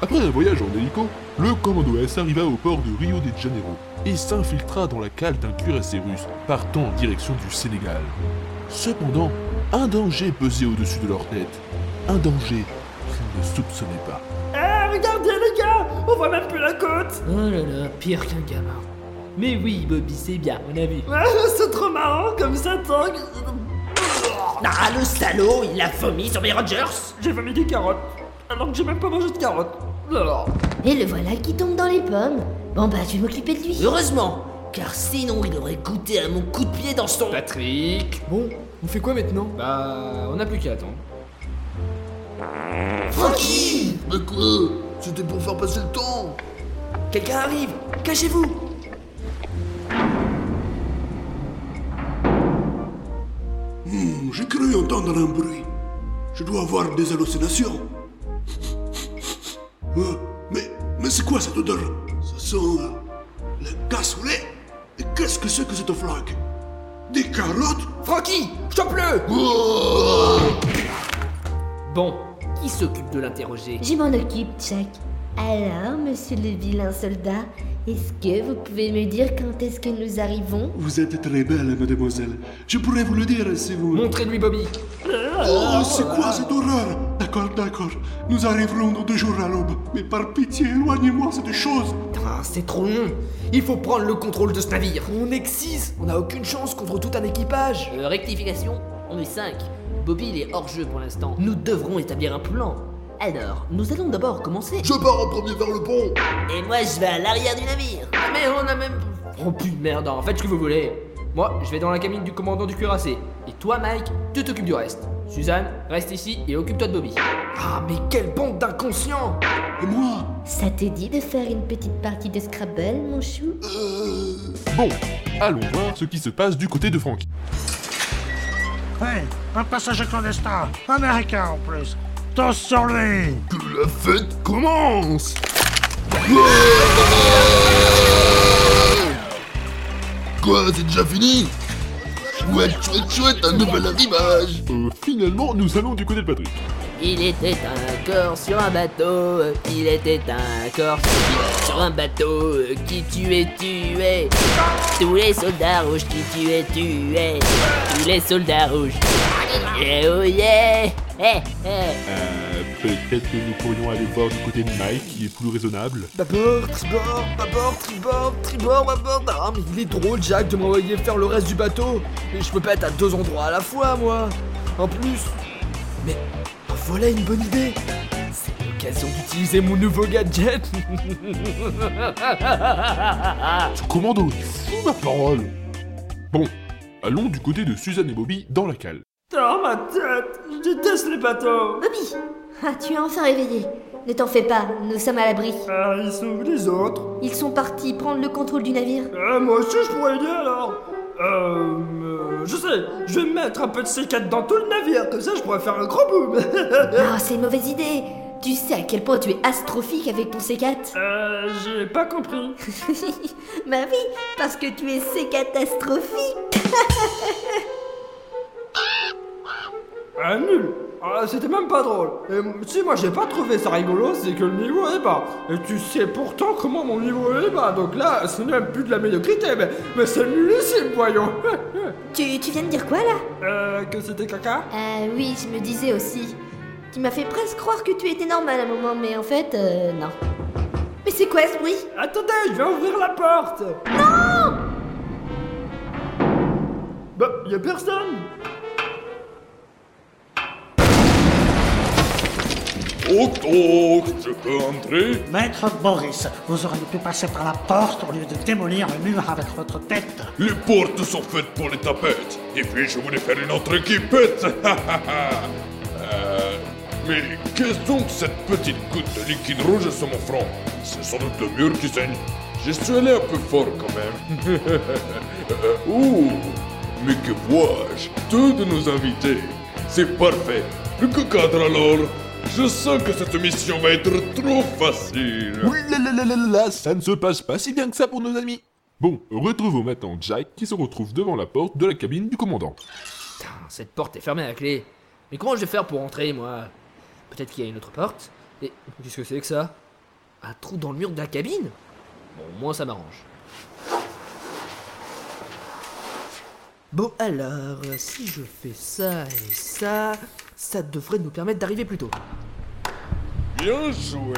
Après un voyage en hélico, le commando S arriva au port de Rio de Janeiro et s'infiltra dans la cale d'un cuirassé russe partant en direction du Sénégal. Cependant, un danger pesait au-dessus de leur tête. Un danger qu'ils ne soupçonnaient pas. Eh, regardez les gars On voit même plus la côte Oh là là, pire qu'un gamin. Mais oui, Bobby, c'est bien, on a vu. Ouais, c'est trop marrant comme ça tangue Ah, le salaud, il a vomi sur mes Rogers J'ai vomi des carottes, alors que j'ai même pas mangé de carottes. Alors, Et le voilà qui tombe dans les pommes. Bon bah, je vais m'occuper de lui. Heureusement, car sinon il aurait goûté à mon coup de pied dans son... Patrick Bon, on fait quoi maintenant? Bah, on n'a plus qu'à attendre. Francky Mais quoi? C'était pour faire passer le temps Quelqu'un arrive Cachez-vous cru entendre un bruit. Je dois avoir des hallucinations. Euh, mais mais c'est quoi cette odeur? Ça sent euh, le cassoulet? Et qu'est-ce que c'est que cette flaque? Des carottes? Francky Chope-le Oh Bon, qui s'occupe de l'interroger? Je m'en occupe, Jack. Alors, monsieur le vilain soldat, est-ce que vous pouvez me dire quand est-ce que nous arrivons? Vous êtes très belle, mademoiselle. Je pourrais vous le dire si vous... Montrez-lui Bobby Oh, c'est quoi cette horreur? D'accord, d'accord. Nous arriverons dans deux jours à l'aube. Mais par pitié, éloignez-moi cette chose. Ah, c'est trop long Il faut prendre le contrôle de ce navire On est que 6 On n'a aucune chance contre tout un équipage Euh, rectification, on est 5. Bobby, il est hors jeu pour l'instant. Nous devrons établir un plan. Alors, nous allons d'abord commencer. Je pars en premier vers le pont. Et moi, je vais à l'arrière du navire. Ah, mais on a même... Oh putain de merde, hein, faites ce que vous voulez Moi, je vais dans la cabine du commandant du cuirassé. Et toi, Mike, tu t'occupes du reste. Suzanne, reste ici et occupe-toi de Bobby. Ah, mais quelle bande d'inconscients Et moi Ça te dit de faire une petite partie de Scrabble, mon chou euh... Bon, allons voir ce qui se passe du côté de Frankie. Ouais, un passager clandestin, américain en plus. Tous sur lui Que la fête commence. Quoi, c'est déjà fini? Chouette, chouette, chouette, un nouvel arrivage. Euh, finalement, nous allons du côté de Patrick. Il était un corps sur un bateau, il était un corps sur un bateau qui tuait, tuait. Tous les soldats rouges qui tuaient, tuaient. Tous les soldats rouges. Eh oh yeah Eh eh Euh, peut-être que nous pourrions aller voir du côté de Mike, qui est plus raisonnable. Bâbord, tribord, bâbord, tribord, tribord, bâbord. Ah, mais il est drôle, Jack, de m'envoyer faire le reste du bateau. Mais je peux pas être à deux endroits à la fois, moi. En plus. Mais voilà une bonne idée. C'est l'occasion d'utiliser mon nouveau gadget. Ce commando est fou, ma parole Bon, allons du côté de Suzanne et Bobby dans la cale. dans ma tête Je déteste les bateaux Bobby Ah, tu es enfin réveillé. Ne t'en fais pas, nous sommes à l'abri. Ah, ils sont où les autres Ils sont partis prendre le contrôle du navire. Euh, moi aussi je pourrais aider alors Euh... Je sais, je vais mettre un peu de C4 dans tout le navire, comme ça je pourrais faire un gros boom Ah, c'est une mauvaise idée. Tu sais à quel point tu es astrophique avec ton C4 Euh... J'ai pas compris. Bah oui, parce que tu es C catastrophique. Ah, nul ah, c'était même pas drôle. Et si moi j'ai pas trouvé ça rigolo, c'est que le niveau est bas. Et tu sais pourtant comment mon niveau est bas, donc là, c'est même plus de la médiocrité, mais, mais c'est nullissime, voyons. Tu, tu viens de dire quoi là? Euh, que c'était caca? Ah oui, je me disais aussi. Tu m'as fait presque croire que tu étais normal à un moment, mais en fait, euh, non. Mais c'est quoi ce bruit? Attendez, je vais ouvrir la porte Non Bah, y a personne Toc toc, je peux entrer Maître Boris, vous auriez pu passer par la porte au lieu de démolir le mur avec votre tête. Les portes sont faites pour les tapettes. Et puis je voulais faire une autre équipette. euh, mais qu'est-ce donc cette petite goutte de liquide rouge sur mon front? C'est sans doute le mur qui saigne. Je suis allé un peu fort quand même. Euh, Ouh Mais que vois-je? Deux de nos invités. C'est parfait. Plus que cadre alors. Je sens que cette mission va être trop facile. Ouh là là là là là, ça ne se passe pas si bien que ça pour nos amis. Bon, retrouvons maintenant Jack qui se retrouve devant la porte de la cabine du commandant. Putain, cette porte est fermée à la clé. Mais comment je vais faire pour entrer, moi? Peut-être qu'il y a une autre porte Et qu'est-ce que c'est que ça? Un trou dans le mur de la cabine? Bon, moi ça m'arrange. Bon alors, si je fais ça et ça, ça devrait nous permettre d'arriver plus tôt. Bien joué.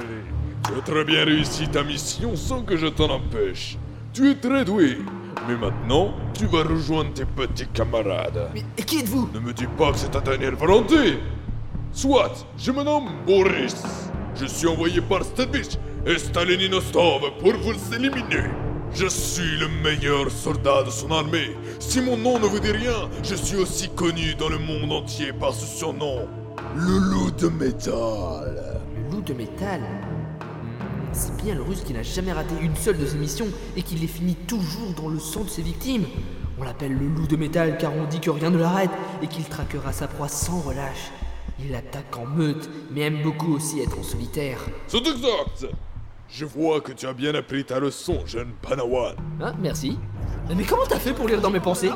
Tu as très bien réussi ta mission sans que je t'en empêche. Tu es très doué. Mais maintenant, tu vas rejoindre tes petits camarades. Mais qui êtes-vous? Ne me dis pas que c'est ta dernière volonté. Soit, je me nomme Boris. Je suis envoyé par Stevich et Stalininostov pour vous éliminer. Je suis le meilleur soldat de son armée. Si mon nom ne vous dit rien, je suis aussi connu dans le monde entier par ce surnom. Le loup de métal. Le loup de métal Hmm, C'est bien le russe qui n'a jamais raté une seule de ses missions et qui les finit toujours dans le sang de ses victimes. On l'appelle le loup de métal car on dit que rien ne l'arrête et qu'il traquera sa proie sans relâche. Il attaque en meute, mais aime beaucoup aussi être en solitaire. C'est exact. Je vois que tu as bien appris ta leçon, jeune Panawan. Ah, merci. Mais comment t'as fait pour lire dans mes pensées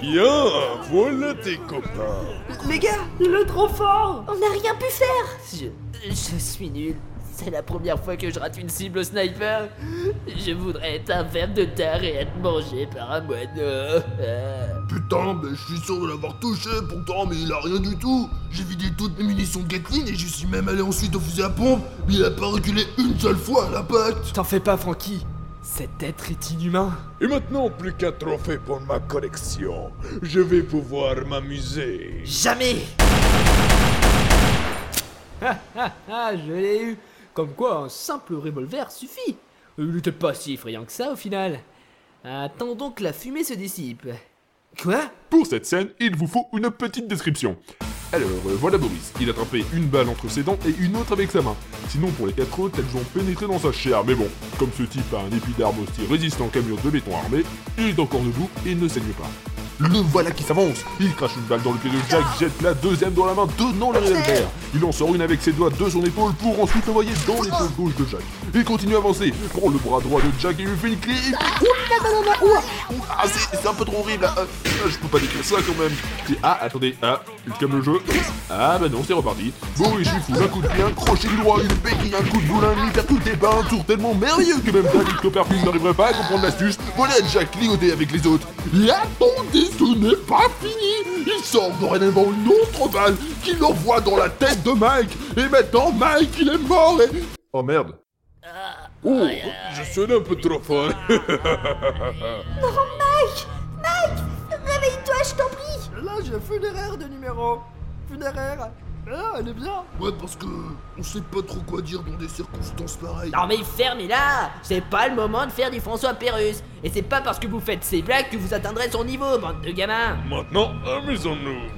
Bien, voilà tes copains. Les gars, il est trop fort On n'a rien pu faire je, je suis nul. C'est la première fois que je rate une cible au sniper. Je voudrais être un verre de terre et être mangé par un moineau. Euh. Putain, mais je suis sûr de l'avoir touché pourtant, mais il a rien du tout. J'ai vidé toutes mes munitions de Gatling et je suis même allé ensuite au fusil à pompe, mais il a pas reculé une seule fois à l'impact. T'en fais pas, Francky. Cet être est inhumain. Et maintenant, plus qu'un trophée pour ma collection. Je vais pouvoir m'amuser. Jamais Ah ah ah, je l'ai eu. Comme quoi, un simple revolver suffit. Il n'était pas si effrayant que ça au final. Attendons que la fumée se dissipe. Quoi? Pour cette scène, il vous faut une petite description. Alors, euh, voilà Boris. Il a attrapé une balle entre ses dents et une autre avec sa main. Sinon, pour les quatre autres, elles ont pénétré dans sa chair. Mais bon, comme ce type a un épiderme aussi résistant qu'un mur de béton armé, il est encore debout et ne saigne pas. Le voilà qui s'avance Il crache une balle dans le pied de Jack, jette la deuxième dans la main, donnant le revolver. Il en sort une avec ses doigts de son épaule pour ensuite l'envoyer dans l'épaule gauche de Jack. Il continue à avancer, prend le bras droit de Jack et lui fait une clé. Ouh, Ah, c'est un peu trop horrible là. Euh, euh, je peux pas décrire ça quand même. Ah, attendez, ah, il calme le jeu. Ah, bah non, c'est reparti. Boris lui fout un coup de pied, un crochet du droit, une béquille, un coup de boulin, lui percuté par un tour tellement merveilleux que même David Copperfield n'arriverait pas à comprendre l'astuce. Voilà Jack ligoté avec les autres. Et attendez, ce n'est pas fini Il sort dorénavant une autre balle qui l'envoie dans la tête de Mike. Et maintenant, Mike, il est mort et... Oh merde. Oh, je sonnais un peu trop fort. Réveille-toi, je t'en prie Là, j'ai funéraire de numéro. Funéraire. Ah, elle est bien. Ouais, parce que on sait pas trop quoi dire dans des circonstances pareilles. Non mais fermez-la C'est pas le moment de faire du François Pérus Et c'est pas parce que vous faites ces blagues que vous atteindrez son niveau, bande de gamins Maintenant, amusons-nous.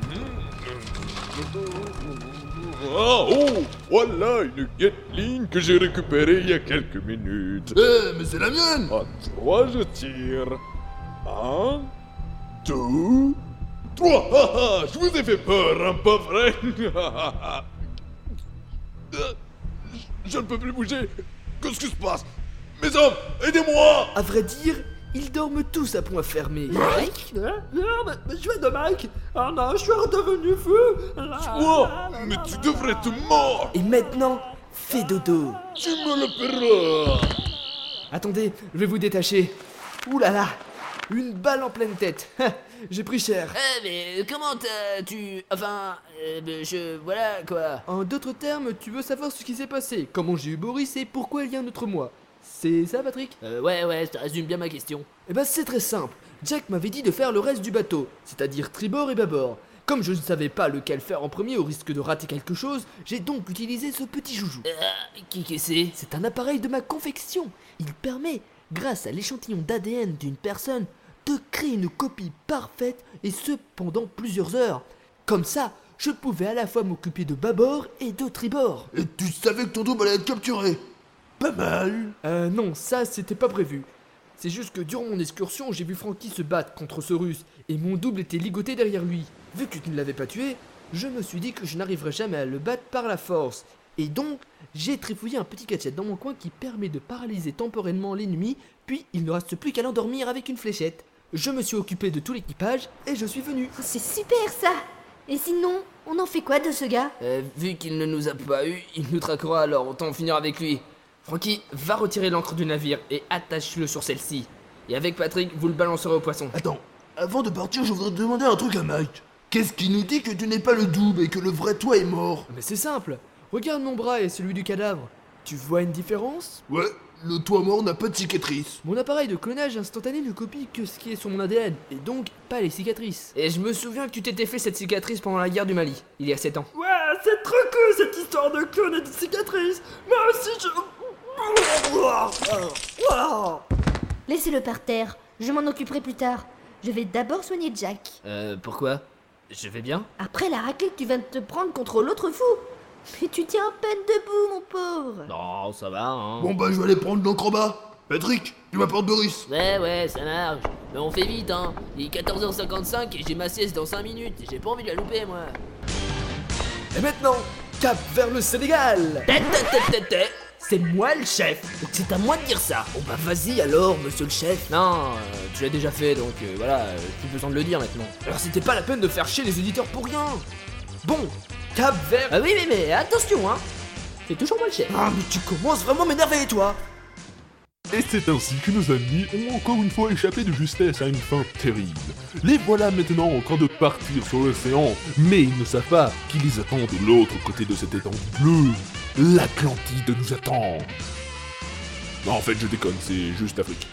Ah, oh, voilà une Gatling que j'ai récupérée il y a quelques minutes. Eh, mais c'est la mienne À trois, je tire. Un, deux, trois. Ah, ah, je vous ai fait peur, hein, pas vrai? Je- Je ne peux plus bouger. Qu'est-ce qui se passe? Mes hommes, aidez-moi À vrai dire, ils dorment tous à point fermé. Mike? Hein Non, mais, mais je vais de Mike. Ah non, je suis redevenu fou. Là, Toi, mais tu devrais te mordre Et maintenant, fais dodo Tu me le paieras Attendez, je vais vous détacher. Ouh là là Une balle en pleine tête J'ai pris cher Eh, mais comment t'as- tu. Enfin. euh, ben, je. Voilà quoi. En d'autres termes, tu veux savoir ce qui s'est passé, comment j'ai eu Boris et pourquoi il y a un autre moi. C'est ça, Patrick? Euh, ouais, ouais, ça résume bien ma question. Eh ben c'est très simple. Jack m'avait dit de faire le reste du bateau, c'est-à-dire tribord et bâbord. Comme je ne savais pas lequel faire en premier au risque de rater quelque chose, j'ai donc utilisé ce petit joujou. Euh, qui que c'est? C'est un appareil de ma confection. Il permet, grâce à l'échantillon d'ADN d'une personne, de créer une copie parfaite et ce pendant plusieurs heures. Comme ça, je pouvais à la fois m'occuper de bâbord et de tribord. Et tu savais que ton double allait être capturé Pas mal Euh non, ça c'était pas prévu. C'est juste que durant mon excursion, j'ai vu Frankie se battre contre ce russe et mon double était ligoté derrière lui. Vu que tu ne l'avais pas tué, je me suis dit que je n'arriverais jamais à le battre par la force. Et donc, j'ai trifouillé un petit gadget dans mon coin qui permet de paralyser temporairement l'ennemi, puis il ne reste plus qu'à l'endormir avec une fléchette. je me suis occupé de tout l'équipage et je suis venu. Oh, c'est super ça Et sinon, on en fait quoi de ce gars? Euh, vu qu'il ne nous a pas eu, il nous traquera alors autant finir avec lui. Francky, va retirer l'ancre du navire et attache-le sur celle-ci. Et avec Patrick, vous le balancerez au poisson. Attends, avant de partir, je voudrais te demander un truc à Mike. Qu'est-ce qui nous dit que tu n'es pas le double et que le vrai toi est mort? Mais c'est simple. Regarde mon bras et celui du cadavre. Tu vois une différence? Ouais, le toi mort n'a pas de cicatrice. Mon appareil de clonage instantané ne copie que ce qui est sur mon ADN, et donc pas les cicatrices. Et je me souviens que tu t'étais fait cette cicatrice pendant la guerre du Mali, il y a 7 ans. Ouais, c'est trop cool cette histoire de clone et de cicatrice. Moi aussi je. Laissez-le par terre, je m'en occuperai plus tard. Je vais d'abord soigner Jack. Euh, pourquoi? Je vais bien? Après la raclée que tu viens de te prendre contre l'autre fou. Mais tu tiens à peine debout, mon pauvre. Non, ça va, hein. Bon bah je vais aller prendre l'encre en bas. Patrick, tu m'apportes Boris. Ouais, ouais, ça marche. Mais on fait vite, hein. Il est 14h55 et j'ai ma sieste dans 5 minutes. J'ai pas envie de la louper, moi. Et maintenant, cap vers le Sénégal Tête, tête, tête, tête, tête. C'est moi le chef Donc c'est à moi de dire ça. Bon bah vas-y alors, monsieur le chef Non, euh, tu l'as déjà fait, donc euh, voilà, euh, plus besoin de le dire maintenant. Alors c'était pas la peine de faire chier les éditeurs pour rien Bon, cap vers... Ah oui, mais, mais attention, hein. C'est toujours moi le chef. Ah mais tu commences vraiment à m'énerver toi Et c'est ainsi que nos amis ont encore une fois échappé de justesse à une fin terrible. Les voilà maintenant en train de partir sur l'océan, mais ils ne savent pas qui les attend de l'autre côté de cet étang bleu. L'Atlantide nous attend. Non, en fait, je déconne, c'est juste Afrique.